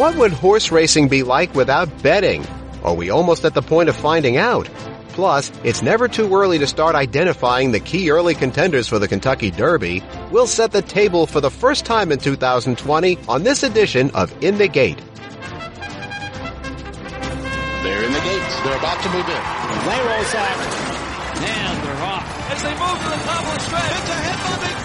What would horse racing be like without betting? Are we almost at the point of finding out? Plus, it's never too early to start identifying the key early contenders for the Kentucky Derby. We'll set the table for the first time in 2020 on this edition of In the Gate. They're in the gates. They're about to move in. They roll out. And they're off. As they move to the top of the stretch. It's a head-bumping finish.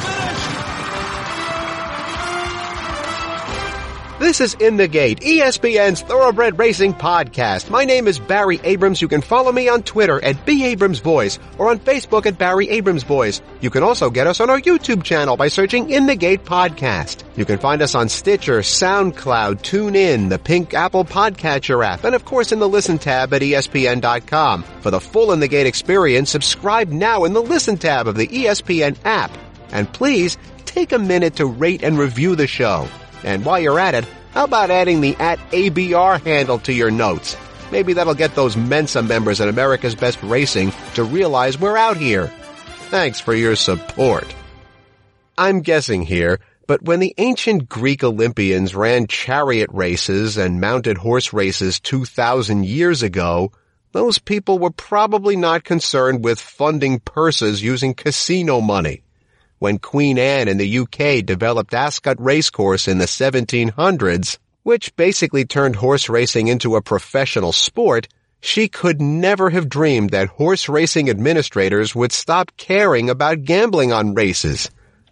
This is In the Gate, ESPN's Thoroughbred Racing podcast. My name is Barry Abrams. You can follow me on Twitter at B Abrams or on Facebook at Barry Abrams Voice. You can also get us on our YouTube channel by searching In the Gate Podcast. You can find us on Stitcher, SoundCloud, TuneIn, the Pink Apple Podcatcher app, and of course in the Listen tab at ESPN.com. For the full In the Gate experience, subscribe now in the Listen tab of the ESPN app. And please, take a minute to rate and review the show. And while you're at it, how about adding the at ABR handle to your notes? Maybe that'll get those Mensa members at America's Best Racing to realize we're out here. Thanks for your support. I'm guessing here, but when the ancient Greek Olympians ran chariot races and mounted horse races 2,000 years ago, those people were probably not concerned with funding purses using casino money when Queen Anne in the UK developed Ascot Racecourse in the 1700s, which basically turned horse racing into a professional sport, she could never have dreamed that horse racing administrators would stop caring about gambling on races.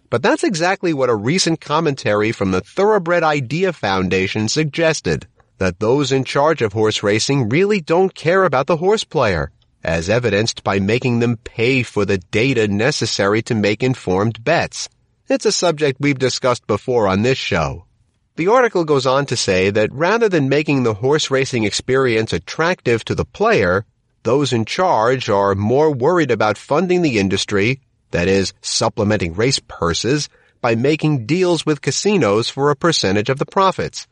But that's exactly what a recent commentary from the Thoroughbred Idea Foundation suggested, that those in charge of horse racing really don't care about the horse player as evidenced by making them pay for the data necessary to make informed bets. It's a subject we've discussed before on this show. The article goes on to say that rather than making the horse racing experience attractive to the player, those in charge are more worried about funding the industry, that is, supplementing race purses, by making deals with casinos for a percentage of the profits.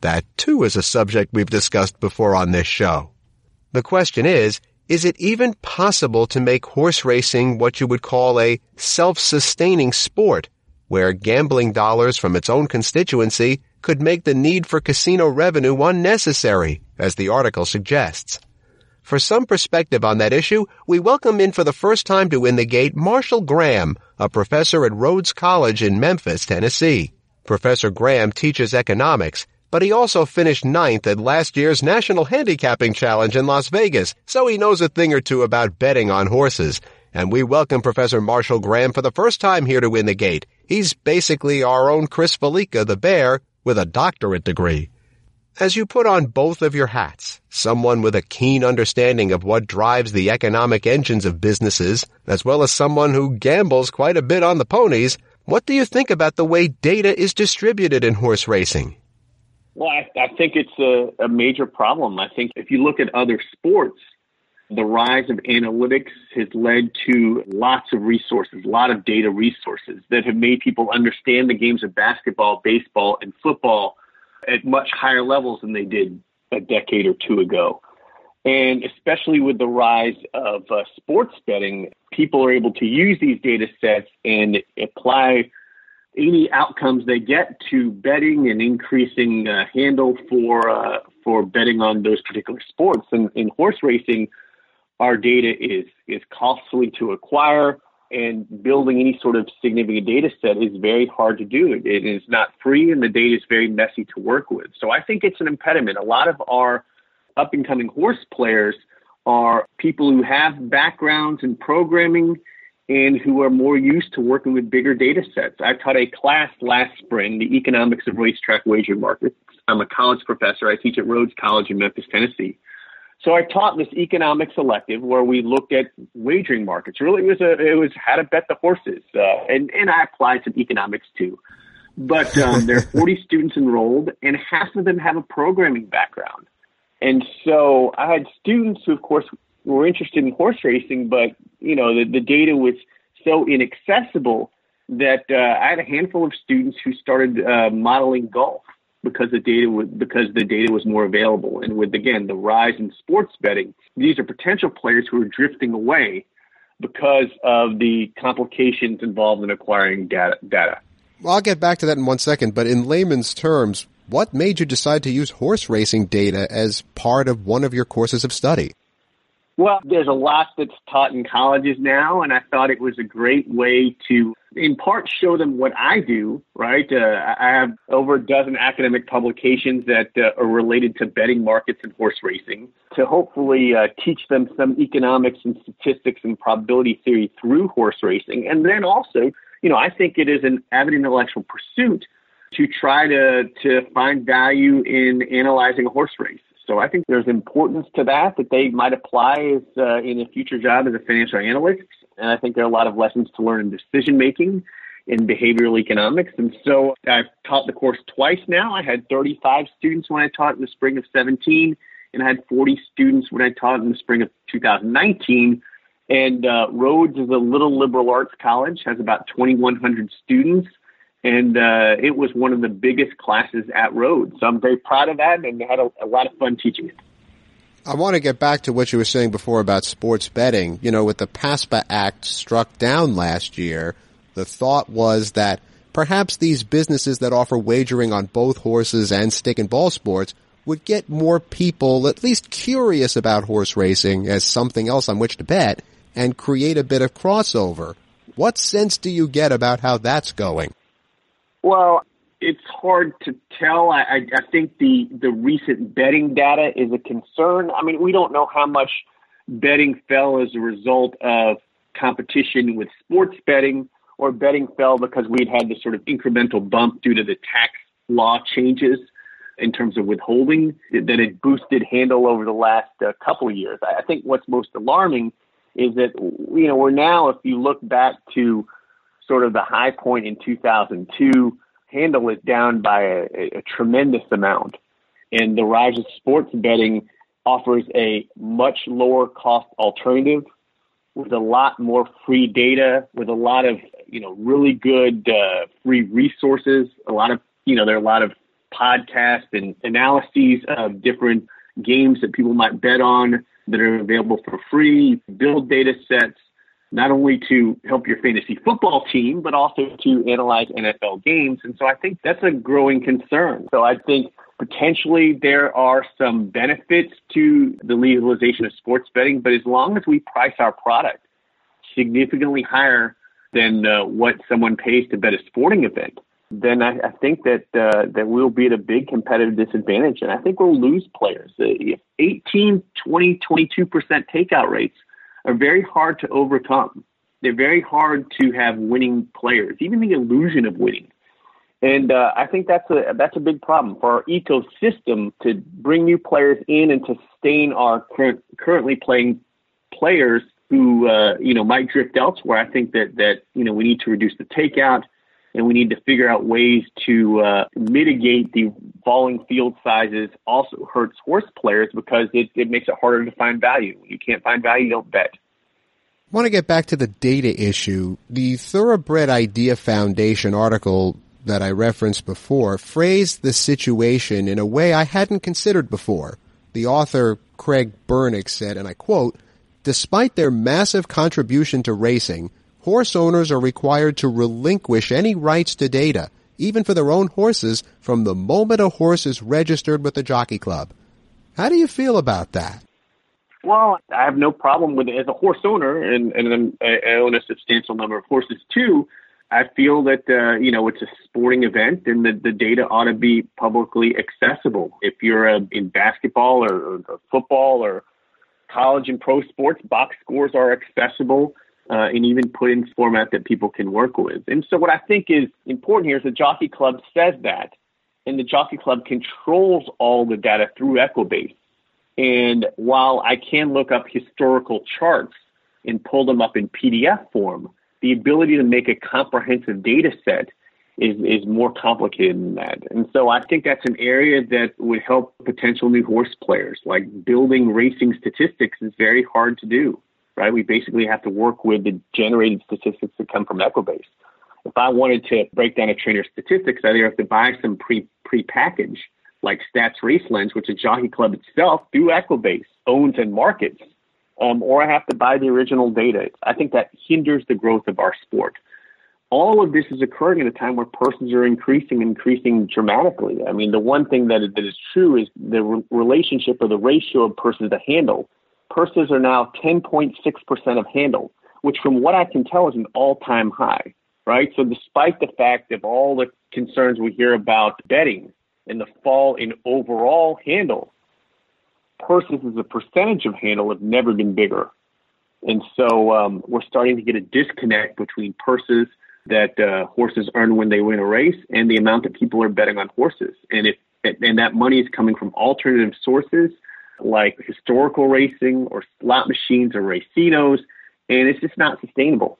That too is a subject we've discussed before on this show. The question is, is it even possible to make horse racing what you would call a self-sustaining sport, where gambling dollars from its own constituency could make the need for casino revenue unnecessary, as the article suggests? For some perspective on that issue, we welcome in for the first time to In the Gate Marshall Gramm, a professor at Rhodes College in Memphis, Tennessee. Professor Gramm teaches economics but he also finished ninth at last year's National Handicapping Challenge in Las Vegas, so he knows a thing or two about betting on horses. And we welcome Professor Marshall Gramm for the first time here to In the Gate. He's basically our own Chris Fallica, the bear, with a doctorate degree. As you put on both of your hats, someone with a keen understanding of what drives the economic engines of businesses, as well as someone who gambles quite a bit on the ponies, what do you think about the way data is distributed in horse racing? Well, I, I think it's a, a major problem. I think if you look at other sports, the rise of analytics has led to lots of resources, a lot of data resources that have made people understand the games of basketball, baseball, and football at much higher levels than they did a decade or two ago. And especially with the rise of uh, sports betting, people are able to use these data sets and apply any outcomes they get to betting and increasing uh, handle for uh, for betting on those particular sports. And in horse racing, our data is is costly to acquire, and building any sort of significant data set is very hard to do. It, it is not free, and the data is very messy to work with. So I think it's an impediment. A lot of our up and coming horse players are people who have backgrounds in programming and who are more used to working with bigger data sets. I taught a class last spring, the economics of racetrack wager markets. I'm a college professor. I teach at Rhodes College in Memphis, Tennessee. So I taught this economics elective where we looked at wagering markets. Really, it was a, it was how to bet the horses, uh, and and I applied some economics too. But um, there are 40 students enrolled, and half of them have a programming background. And so I had students who, of course, were interested in horse racing, but you know the, the data was so inaccessible that uh, I had a handful of students who started uh, modeling golf because the data was because the data was more available. And with again the rise in sports betting, these are potential players who are drifting away because of the complications involved in acquiring data. data. Well, I'll get back to that in one second, but in layman's terms, What made you decide to use horse racing data as part of one of your courses of study? Well, there's a lot that's taught in colleges now, and I thought it was a great way to, in part, show them what I do, right? Uh, I have over a dozen academic publications that uh, are related to betting markets and horse racing to hopefully uh, teach them some economics and statistics and probability theory through horse racing. And then also, you know, I think it is an avid intellectual pursuit to try to, to find value in analyzing a horse race. So I think there's importance to that that they might apply as, uh, in a future job as a financial analyst. And I think there are a lot of lessons to learn in decision making in behavioral economics. And so I've taught the course twice now. I had 35 students when I taught in the spring of 17, and I had 40 students when I taught in the spring of 2019. And uh, Rhodes is a little liberal arts college, has about 2,100 students and uh, it was one of the biggest classes at Rhodes. So I'm very proud of that, and had a, a lot of fun teaching it. I want to get back to what you were saying before about sports betting. You know, with the PASPA Act struck down last year, the thought was that perhaps these businesses that offer wagering on both horses and stick and ball sports would get more people at least curious about horse racing as something else on which to bet and create a bit of crossover. What sense do you get about how that's going? Well, it's hard to tell. I, I, I think the, the recent betting data is a concern. I mean, we don't know how much betting fell as a result of competition with sports betting or betting fell because we'd had this sort of incremental bump due to the tax law changes in terms of withholding that had boosted handle over the last uh, couple of years. I think what's most alarming is that you know we're now, if you look back to sort of the high point in 2002. Handle is down by a, a, a tremendous amount. And the rise of sports betting offers a much lower cost alternative with a lot more free data, with a lot of, you know, really good uh, free resources. A lot of, you know, there are a lot of podcasts and analyses of different games that people might bet on that are available for free, build data sets, not only to help your fantasy football team, but also to analyze NFL games. And so I think that's a growing concern. So I think potentially there are some benefits to the legalization of sports betting, but as long as we price our product significantly higher than uh, what someone pays to bet a sporting event, then I, I think that uh, that we'll be at a big competitive disadvantage, and I think we'll lose players. Uh, 18, 20, 22 percent takeout rates are very hard to overcome. They're very hard to have winning players, even the illusion of winning. And uh, I think that's a that's a big problem for our ecosystem to bring new players in and to sustain our current, currently playing players who uh, you know might drift elsewhere. I think that that you know we need to reduce the takeout and we need to figure out ways to uh, mitigate the falling field sizes also hurts horse players because it, it makes it harder to find value. When you can't find value, you don't bet. I want to get back to the data issue. The Thoroughbred Idea Foundation article that I referenced before phrased the situation in a way I hadn't considered before. The author, Craig Bernick, said, and I quote, Despite their massive contribution to racing, horse owners are required to relinquish any rights to data, even for their own horses, from the moment a horse is registered with the jockey club. How do you feel about that? Well, I have no problem with it as a horse owner, and, and I own a substantial number of horses too. I feel that uh, you know it's a sporting event, and the, the data ought to be publicly accessible. If you're uh, in basketball or, or football or college and pro sports, box scores are accessible uh, and even put in format that people can work with. And so what I think is important here is the Jockey Club says that, and the Jockey Club controls all the data through Equibase. And while I can look up historical charts and pull them up in PDF form, the ability to make a comprehensive data set is, is more complicated than that. And so I think that's an area that would help potential new horse players. Like building racing statistics is very hard to do right? We basically have to work with the generated statistics that come from Equibase. If I wanted to break down a trainer's statistics, I either have to buy some pre pre-package like Stats Race Lens, which the Jockey Club itself through Equibase owns and markets, um, or I have to buy the original data. I think that hinders the growth of our sport. all of this is occurring at a time where purses are increasing, increasing dramatically. I mean, the one thing that that is true is the re- relationship or the ratio of purses to handle. Purses are now 10.6% of handle, which from what I can tell is an all-time high, right? So despite the fact of all the concerns we hear about betting and the fall in overall handle, purses as a percentage of handle have never been bigger. And so um, we're starting to get a disconnect between purses that uh, horses earn when they win a race and the amount that people are betting on horses. And if and that money is coming from alternative sources like historical racing or slot machines or racinos, and it's just not sustainable.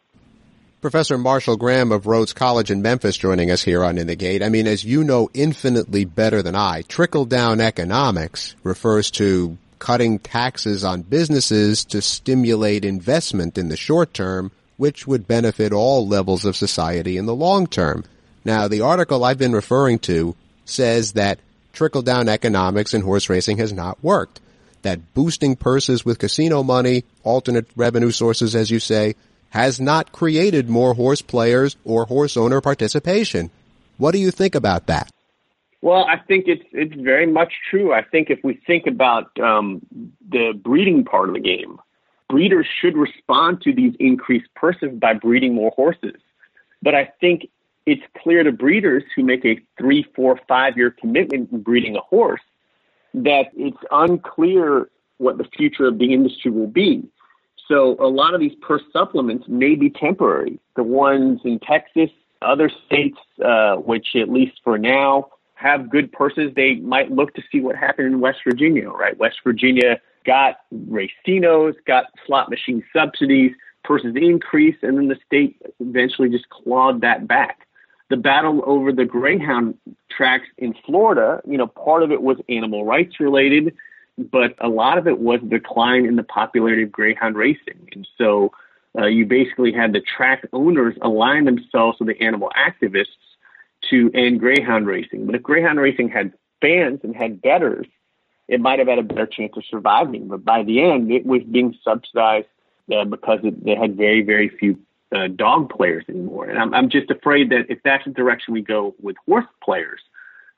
Professor Marshall Gramm of Rhodes College in Memphis joining us here on In the Gate. I mean, as you know infinitely better than I, trickle down economics refers to cutting taxes on businesses to stimulate investment in the short term, which would benefit all levels of society in the long term. Now, the article I've been referring to says that trickle down economics in horse racing has not worked. That boosting purses with casino money, alternate revenue sources, as you say, has not created more horse players or horse owner participation. What do you think about that? Well, I think it's it's very much true. I think if we think about um, the breeding part of the game, breeders should respond to these increased purses by breeding more horses. But I think it's clear to breeders who make a three, four, five year commitment in breeding a horse that it's unclear what the future of the industry will be. So a lot of these purse supplements may be temporary. The ones in Texas, other states, uh, which at least for now have good purses, they might look to see what happened in West Virginia, right? West Virginia got racinos, got slot machine subsidies, purses increased, and then the state eventually just clawed that back. The battle over the Greyhound tracks in Florida, you know, part of it was animal rights related, but a lot of it was decline in the popularity of Greyhound racing. And so uh, you basically had the track owners align themselves with the animal activists to end greyhound racing. But if greyhound racing had fans and had bettors, it might have had a better chance of surviving. But by the end, it was being subsidized uh, because it, they had very, very few uh, dog players anymore. And I'm, I'm just afraid that if that's the direction we go with horse players,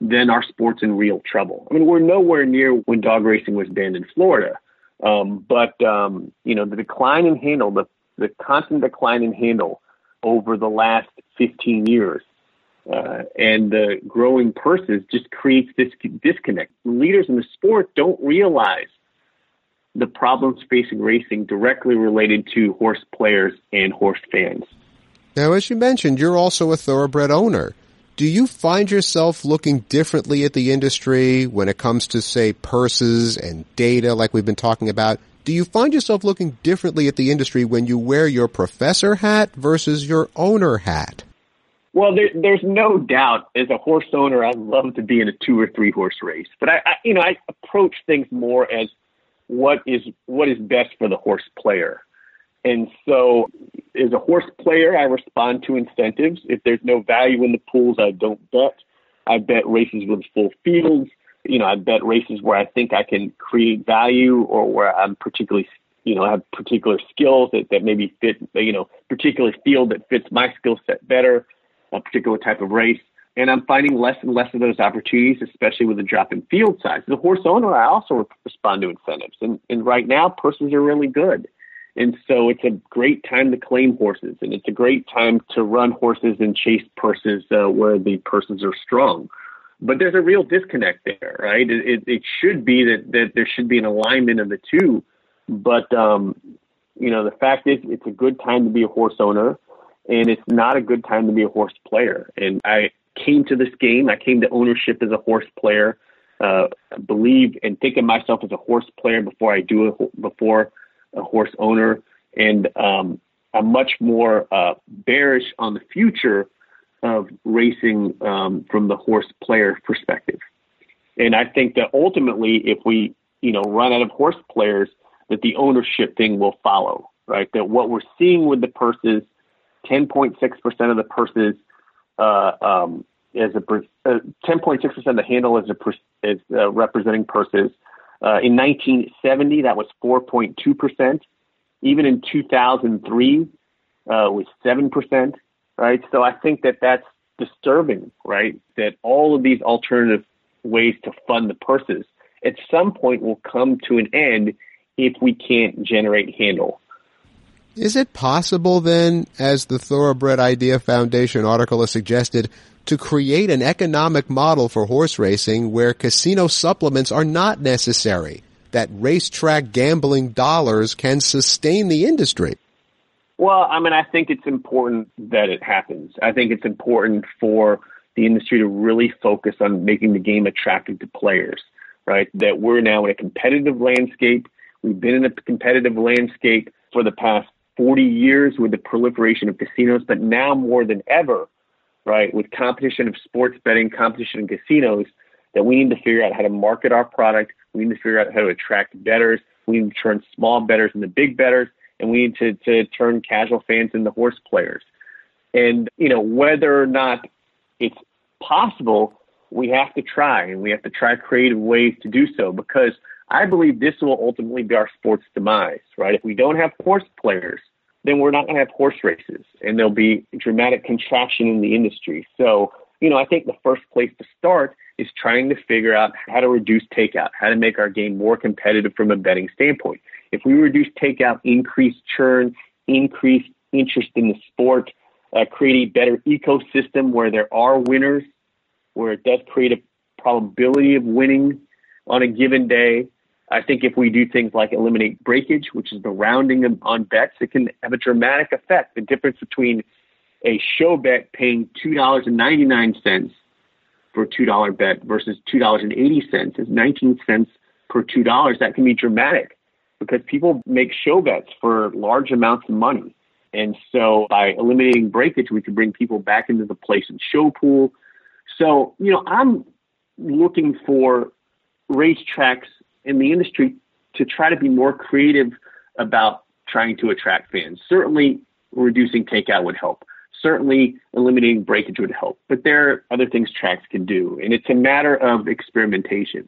then our sport's in real trouble. I mean, we're nowhere near when dog racing was banned in Florida. Um, but, um, you know, the decline in handle, the, the constant decline in handle over the last 15 years uh, and the growing purses just creates this disconnect. Leaders in the sport don't realize the problems facing racing directly related to horse players and horse fans. Now, as you mentioned, you're also a thoroughbred owner. Do you find yourself looking differently at the industry when it comes to, say, purses and data like we've been talking about? Do you find yourself looking differently at the industry when you wear your professor hat versus your owner hat? Well, there, there's no doubt as a horse owner, I'd love to be in a two or three horse race, but I, I, you know, I approach things more as what is what is best for the horse player. And so, as a horse player, I respond to incentives. If there's no value in the pools, I don't bet. I bet races with full fields. You know, I bet races where I think I can create value or where I'm particularly, you know, have particular skills that, that maybe fit, you know, particular field that fits my skill set better a particular type of race. And I'm finding less and less of those opportunities, especially with the drop in field size. A horse owner, I also respond to incentives. And, and right now, purses are really good. And so it's a great time to claim horses, and it's a great time to run horses and chase purses uh, where the purses are strong. But there's a real disconnect there, right? It, it, it should be that, that there should be an alignment of the two. But, um, you know, the fact is, it's a good time to be a horse owner and it's not a good time to be a horse player. And I came to this game, I came to ownership as a horse player, uh, believe and think of myself as a horse player before I do a, before a horse owner, and um, I'm much more uh, bearish on the future of racing um, from the horse player perspective. And I think that ultimately, if we you know run out of horse players, that the ownership thing will follow. Right, that what we're seeing with the purses 10.6% of the purses uh, um, as a 10.6% uh, of the handle is a is uh, representing purses. Uh, in 1970, that was 4.2%. Even in 2003, uh, was 7% right? So I think that that's disturbing, right? That all of these alternative ways to fund the purses at some point will come to an end if we can't generate handle. Is it possible then, as the Thoroughbred Idea Foundation article has suggested, to create an economic model for horse racing where casino supplements are not necessary? That racetrack gambling dollars can sustain the industry? Well, I mean, I think it's important that it happens. I think it's important for the industry to really focus on making the game attractive to players, right? That we're now in a competitive landscape. We've been in a competitive landscape for the past 40 years with the proliferation of casinos, but now more than ever, right, with competition of sports betting, competition in casinos, that we need to figure out how to market our product. We need to figure out how to attract bettors. We need to turn small bettors into big bettors, and we need to, to turn casual fans into horse players. And, you know, whether or not it's possible, we have to try, and we have to try creative ways to do so because – I believe this will ultimately be our sport's demise, right? If we don't have horse players, then we're not going to have horse races and there'll be dramatic contraction in the industry. So, you know, I think the first place to start is trying to figure out how to reduce takeout, how to make our game more competitive from a betting standpoint. If we reduce takeout, increase churn, increase interest in the sport, uh, create a better ecosystem where there are winners, where it does create a probability of winning on a given day, I think if we do things like eliminate breakage, which is the rounding on bets, it can have a dramatic effect. The difference between a show bet paying $2.99 for a $2 bet versus $2.80 is 19 cents per $2. That can be dramatic because people make show bets for large amounts of money. And so by eliminating breakage, we can bring people back into the place and show pool. So, you know, I'm looking for racetracks in the industry to try to be more creative about trying to attract fans. Certainly, reducing takeout would help. Certainly, eliminating breakage would help. But there are other things tracks can do, and it's a matter of experimentation.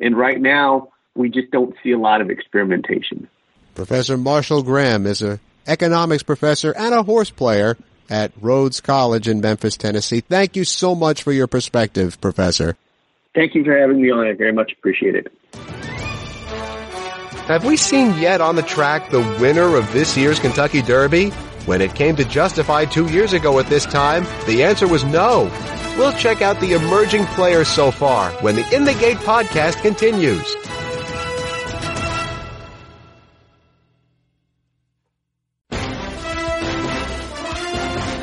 And right now, we just don't see a lot of experimentation. Professor Marshall Gramm is an economics professor and a horse player at Rhodes College in Memphis, Tennessee. Thank you so much for your perspective, Professor. Thank you for having me on. I very much appreciate it. Have we seen yet on the track the winner of this year's Kentucky Derby? When it came to Justify two years ago at this time, the answer was no. We'll check out the emerging players so far when the In the Gate podcast continues.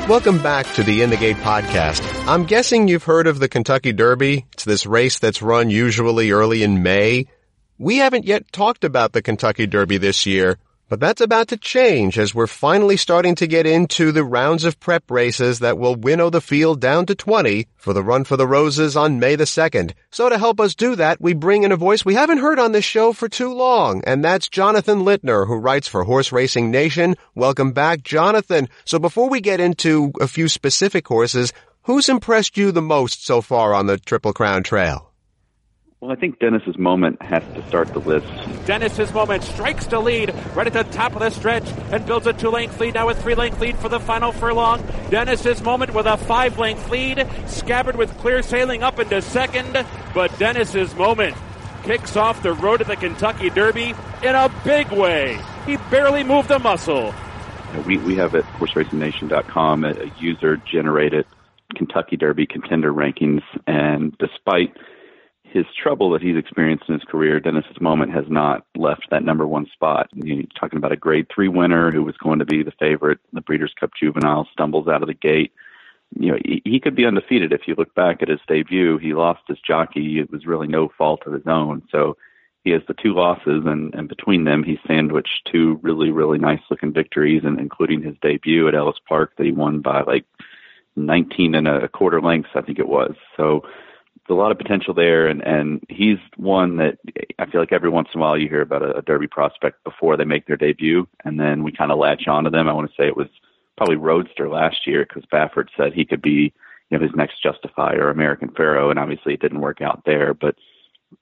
Welcome back to the In the Gate podcast. I'm guessing you've heard of the Kentucky Derby. It's this race that's run usually early in May. We haven't yet talked about the Kentucky Derby this year, but that's about to change as we're finally starting to get into the rounds of prep races that will winnow the field down to 20 for the Run for the Roses on May the 2nd. So to help us do that, we bring in a voice we haven't heard on this show for too long, and that's Jonathan Lintner, who writes for Horse Racing Nation. Welcome back, Jonathan. So before we get into a few specific horses, who's impressed you the most so far on the Triple Crown Trail? Well, I think Dennis's moment has to start the list. Dennis's moment strikes to lead right at the top of the stretch and builds a two length lead now with three length lead for the final furlong. Dennis's moment with a five length lead. Scabbard with clear sailing up into second, but Dennis's moment kicks off the road to the Kentucky Derby in a big way. He barely moved a muscle. We, we have at horseracingnation.com a, a user generated Kentucky Derby contender rankings, and despite his trouble that he's experienced in his career, Dennis's moment has not left that number one spot. You're talking about a grade three winner who was going to be the favorite. The Breeders' Cup Juvenile stumbles out of the gate. You know, he, could be undefeated if you look back at his debut. He lost his jockey. It was really no fault of his own. So he has the two losses, and, and between them, he sandwiched two really, really nice looking victories, and including his debut at Ellis Park that he won by like 19 and a quarter lengths, I think it was. So a lot of potential there, and and he's one that I feel like every once in a while you hear about a, a Derby prospect before they make their debut, and then we kind of latch onto them. I want to say it was probably Roadster last year because Baffert said he could be you know his next Justify or American Pharoah, and obviously it didn't work out there, but.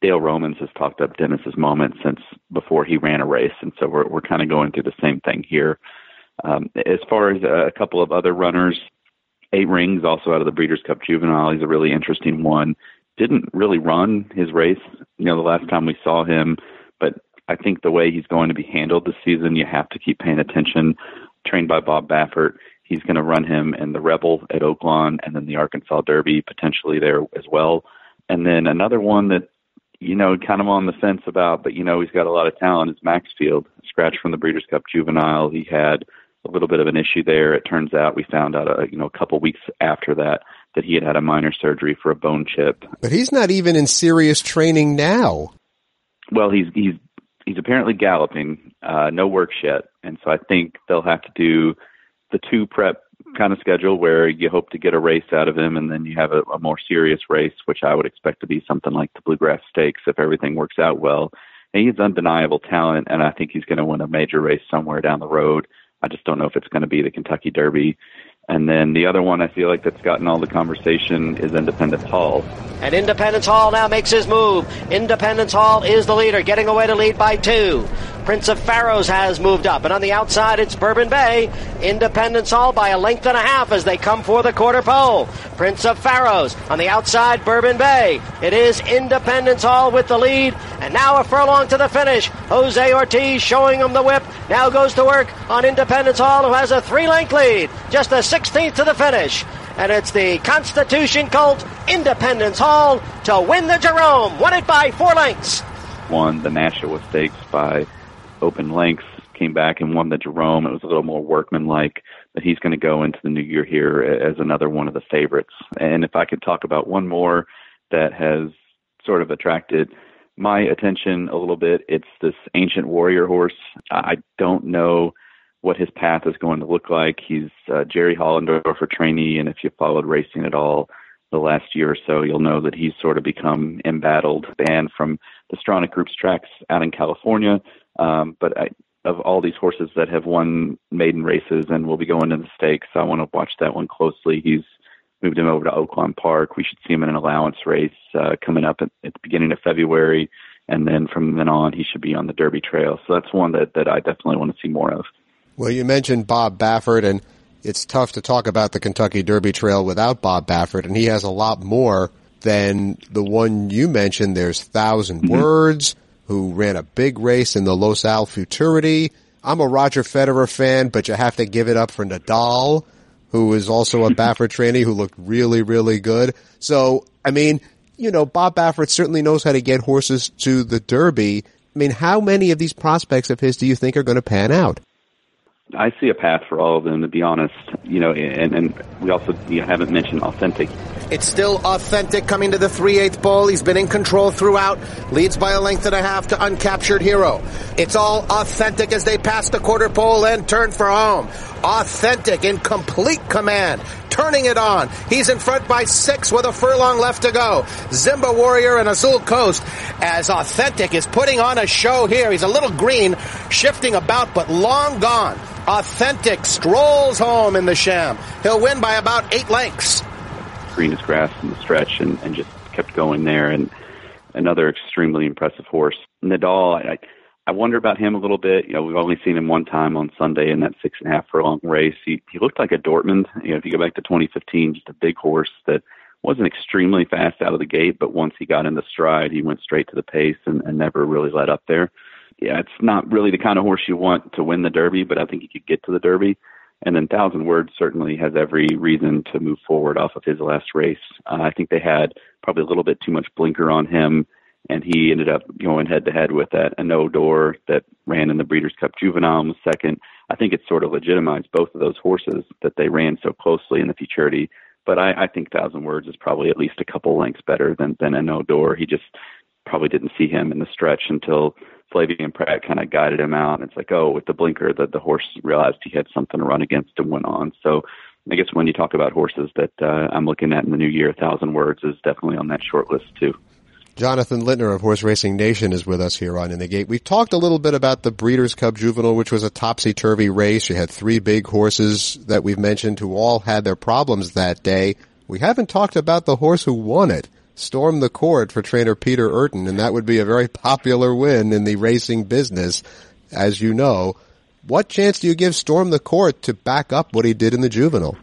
Dale Romans has talked up Dennis's moment since before he ran a race, and so we're we're kind of going through the same thing here. Um, as far as a couple of other runners, Eight Rings, also out of the Breeders' Cup Juvenile. He's a really interesting one. Didn't really run his race, you know, the last time we saw him, but I think the way he's going to be handled this season, you have to keep paying attention. Trained by Bob Baffert, he's going to run him in the Rebel at Oaklawn and then the Arkansas Derby potentially there as well. And then another one that you know, kind of on the fence about, but you know, he's got a lot of talent. Is Maxfield, scratch from the Breeders' Cup Juvenile. He had a little bit of an issue there. It turns out we found out, a, you know, a couple weeks after that that he had had a minor surgery for a bone chip. But he's not even in serious training now. Well, he's he's he's apparently galloping, uh, no work yet, and so I think they'll have to do the two prep kind of schedule where you hope to get a race out of him and then you have a, a more serious race, which I would expect to be something like the Bluegrass Stakes if everything works out well. And he's undeniable talent, and I think he's going to win a major race somewhere down the road. I just don't know if it's going to be the Kentucky Derby. And then the other one I feel like that's gotten all the conversation is Independence Hall. And Independence Hall now makes his move. Independence Hall is the leader, getting away to lead by two. Prince of Pharaohs has moved up, and on the outside it's Bourbon Bay. Independence Hall by a length and a half as they come for the quarter pole. Prince of Pharaohs on the outside, Bourbon Bay. It is Independence Hall with the lead, and now a furlong to the finish. Jose Ortiz showing him the whip. Now goes to work on Independence Hall, who has a three-length lead, just a 16th to the finish. And it's the Constitution Colt Independence Hall to win the Jerome. Won it by four lengths. Won the Nashua Stakes by open lengths, came back and won the Jerome. It was a little more workmanlike, but he's going to go into the new year here as another one of the favorites. And if I could talk about one more that has sort of attracted my attention a little bit, it's this ancient warrior horse. I don't know what his path is going to look like. He's uh, Jerry Hollendorfer trainee, and if you followed racing at all the last year or so, you'll know that he's sort of become embattled, banned from the Stronach Group's tracks out in California. Um, but I, of all these horses that have won maiden races and will be going to the stakes, I want to watch that one closely. He's moved him over to Oaklawn Park. We should see him in an allowance race uh, coming up at, at the beginning of February, and then from then on, he should be on the Derby Trail. So that's one that that I definitely want to see more of. Well, you mentioned Bob Baffert, and it's tough to talk about the Kentucky Derby Trail without Bob Baffert, and he has a lot more than the one you mentioned. There's 1000 mm-hmm. Words who ran a big race in the Los Al Futurity. I'm a Roger Federer fan, but you have to give it up for Nadal, who is also a Baffert trainee who looked really, really good. So, I mean, you know, Bob Baffert certainly knows how to get horses to the Derby. I mean, how many of these prospects of his do you think are going to pan out? I see a path for all of them, to be honest. You know, and, and we also you haven't mentioned authentic. It's still authentic coming to the 3 8 bowl. He's been in control throughout, leads by a length and a half to uncaptured hero. It's all authentic as they pass the quarter pole and turn for home. Authentic in complete command, turning it on. He's in front by six with a furlong left to go. Zimba Warrior and Azul Coast as authentic is putting on a show here. He's a little green, shifting about, but long gone. Authentic strolls home in the sham. He'll win by about eight lengths. Green as grass in the stretch and, and just kept going there. And another extremely impressive horse. Nadal, I, I wonder about him a little bit. You know, we've only seen him one time on Sunday in that six and a half furlong race. He he looked like a Dortmund. You know, if you go back to 2015, just a big horse that wasn't extremely fast out of the gate, but once he got into stride, he went straight to the pace and, and never really let up there yeah, it's not really the kind of horse you want to win the Derby, but I think he could get to the Derby. And then Thousand Words certainly has every reason to move forward off of his last race. Uh, I think they had probably a little bit too much blinker on him, and he ended up going head to head with that Anneau d'Or that ran in the Breeders' Cup Juvenile in the second. I think it sort of legitimized both of those horses that they ran so closely in the futurity. But I, I think Thousand Words is probably at least a couple lengths better than than Anneau d'Or. He just probably didn't see him in the stretch until Flavien Prat kind of guided him out. And it's like, oh, with the blinker, that the horse realized he had something to run against and went on. So I guess when you talk about horses that uh, I'm looking at in the new year, a thousand words is definitely on that short list too. Jonathan Lintner of Horse Racing Nation is with us here on In the Gate. We've talked a little bit about the Breeders' Cup Juvenile, which was a topsy-turvy race. You had three big horses that we've mentioned who all had their problems that day. We haven't talked about the horse who won it storm the court for trainer Peter Eurton, and that would be a very popular win in the racing business, as you know. What chance do you give Storm the Court to back up what he did in the juvenile?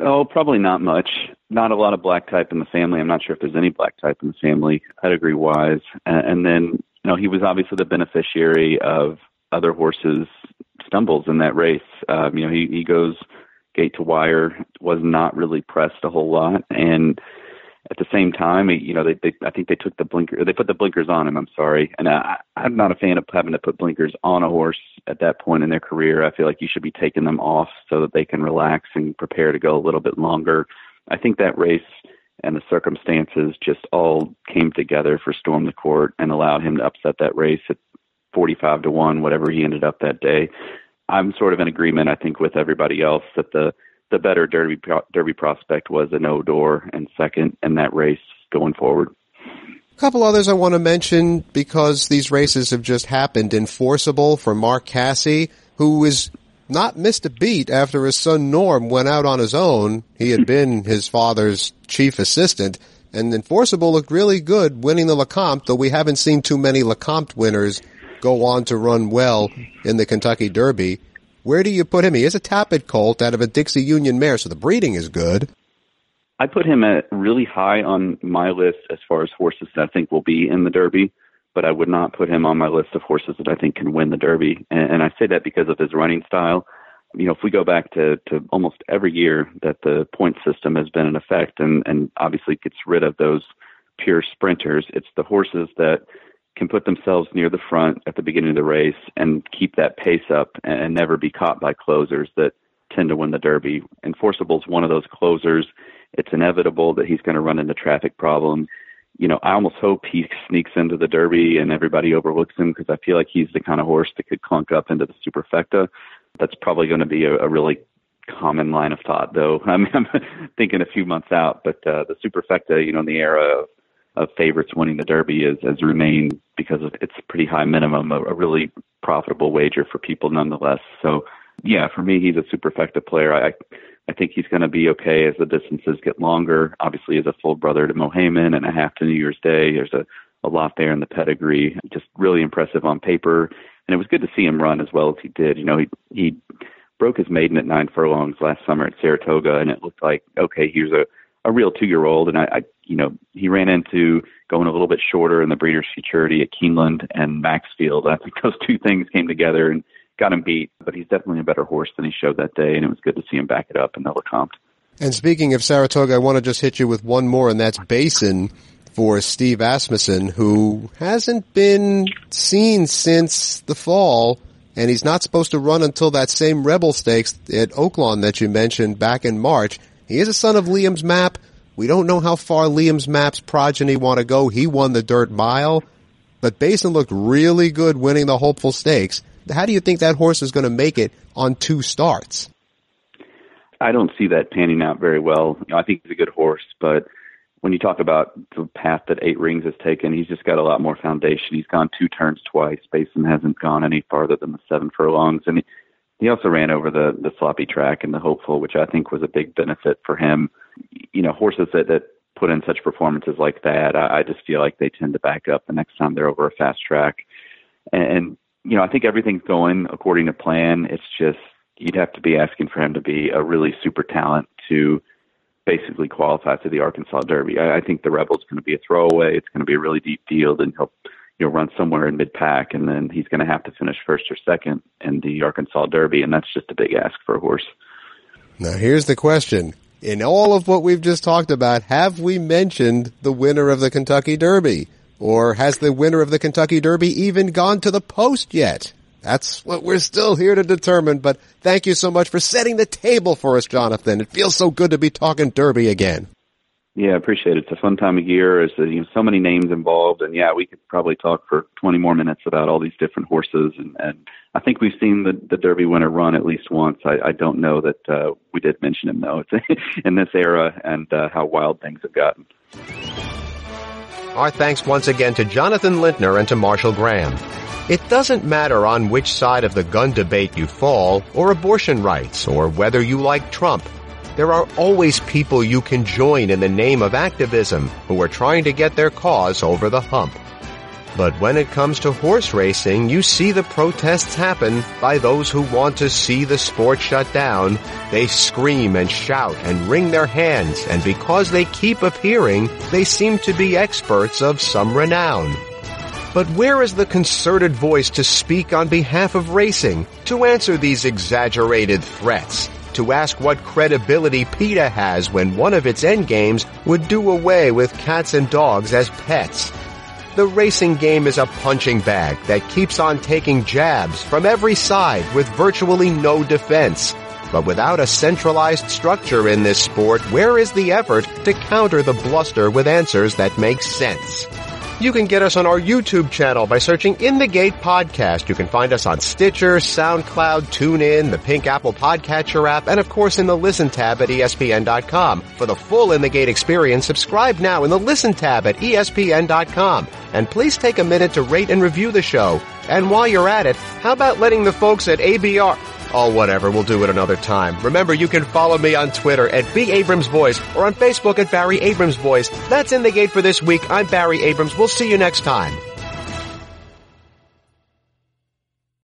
Oh, probably not much. Not a lot of black type in the family. I'm not sure if there's any black type in the family, pedigree wise. And then, you know, he was obviously the beneficiary of other horses' stumbles in that race. Um, you know, he, he goes gate to wire, was not really pressed a whole lot. And at the same time, you know, they, they I think they took the blinker, they put the blinkers on him. I'm sorry, and I, I'm not a fan of having to put blinkers on a horse at that point in their career. I feel like you should be taking them off so that they can relax and prepare to go a little bit longer. I think that race and the circumstances just all came together for Storm the Court and allowed him to upset that race at 45 to one, whatever he ended up that day. I'm sort of in agreement, I think, with everybody else that the the better Derby Derby prospect was Anneau d'Or and second in that race going forward. A couple others I want to mention because these races have just happened. Enforceable for Mark Casse, who is not missed a beat after his son Norm went out on his own. He had been his father's chief assistant, and Enforceable looked really good winning the Lecomte, though we haven't seen too many Lecomte winners go on to run well in the Kentucky Derby. Where do you put him? He is a Tapit colt out of a Dixie Union mare, so the breeding is good. I put him at really high on my list as far as horses that I think will be in the Derby, but I would not put him on my list of horses that I think can win the Derby. And, and I say that because of his running style. You know, if we go back to, to almost every year that the point system has been in effect and, and obviously gets rid of those pure sprinters, it's the horses that can put themselves near the front at the beginning of the race and keep that pace up and never be caught by closers that tend to win the Derby. Enforceable is one of those closers. It's inevitable that he's going to run into traffic problems. You know, I almost hope he sneaks into the Derby and everybody overlooks him because I feel like he's the kind of horse that could clunk up into the Superfecta. That's probably going to be a, a really common line of thought, though. I mean, I'm thinking a few months out, but uh, the Superfecta, you know, in the era of of favorites winning the Derby is, has remained because of its pretty high minimum, a, a really profitable wager for people nonetheless. So, yeah, for me, he's a superfecta player. I I think he's going to be okay as the distances get longer. Obviously, as a full brother to Mohaymen and a half to New Year's Day, there's a a lot there in the pedigree. Just really impressive on paper, and it was good to see him run as well as he did. You know, he he broke his maiden at nine furlongs last summer at Saratoga, and it looked like okay, here's a a real two year old, and I, I, you know, he ran into going a little bit shorter in the Breeders' Futurity at Keeneland and Maxfield. I think those two things came together and got him beat. But he's definitely a better horse than he showed that day, and it was good to see him back it up the Lecomte. And speaking of Saratoga, I want to just hit you with one more, and that's Basin for Steve Asmussen, who hasn't been seen since the fall, and he's not supposed to run until that same Rebel Stakes at Oaklawn that you mentioned back in March. He is a son of Liam's Map. We don't know how far Liam's Map's progeny want to go. He won the dirt mile, but Basin looked really good winning the Hopeful Stakes. How do you think that horse is going to make it on two starts? I don't see that panning out very well. You know, I think he's a good horse, but when you talk about the path that Eight Rings has taken, he's just got a lot more foundation. He's gone two turns twice. Basin hasn't gone any farther than the seven furlongs, and he, also ran over the the sloppy track and the hopeful, which I think was a big benefit for him. You know, horses that that put in such performances like that, I, I just feel like they tend to back up the next time they're over a fast track. And, and you know, I think everything's going according to plan. It's just you'd have to be asking for him to be a really super talent to basically qualify for the Arkansas Derby. I, I think the Rebel's going to be a throwaway. It's going to be a really deep field, and he'll you know run somewhere in mid pack, and then he's going to have to finish first or second in the Arkansas Derby, and that's just a big ask for a horse. Now here's the question: In all of what we've just talked about, have we mentioned the winner of the Kentucky Derby, or has the winner of the Kentucky Derby even gone to the post yet? That's what we're still here to determine, but thank you so much for setting the table for us, Jonathan. It feels so good to be talking Derby again. Yeah, I appreciate it. It's a fun time of year. There's you know, so many names involved, and yeah, we could probably talk for 20 more minutes about all these different horses. And, and I think we've seen the, the Derby winner run at least once. I, I don't know that uh, we did mention him though. It's in this era and uh, how wild things have gotten. Our thanks once again to Jonathan Lintner and to Marshall Gramm. It doesn't matter on which side of the gun debate you fall, or abortion rights, or whether you like Trump. There are always people you can join in the name of activism who are trying to get their cause over the hump. But when it comes to horse racing, you see the protests happen by those who want to see the sport shut down. They scream and shout and wring their hands, and because they keep appearing, they seem to be experts of some renown. But where is the concerted voice to speak on behalf of racing, to answer these exaggerated threats, to ask what credibility PETA has when one of its endgames would do away with cats and dogs as pets? The racing game is a punching bag that keeps on taking jabs from every side with virtually no defense. But without a centralized structure in this sport, where is the effort to counter the bluster with answers that make sense? You can get us on our YouTube channel by searching In the Gate Podcast. You can find us on Stitcher, SoundCloud, TuneIn, the Pink Apple Podcatcher app, and of course in the Listen tab at ESPN.com. For the full In the Gate experience, subscribe now in the Listen tab at ESPN.com. And please take a minute to rate and review the show. And while you're at it, how about letting the folks at ABR Oh, whatever. We'll do it another time. Remember, you can follow me on Twitter at B. Abrams Voice or on Facebook at Barry Abrams Voice. That's in the gate for this week. I'm Barry Abrams. We'll see you next time.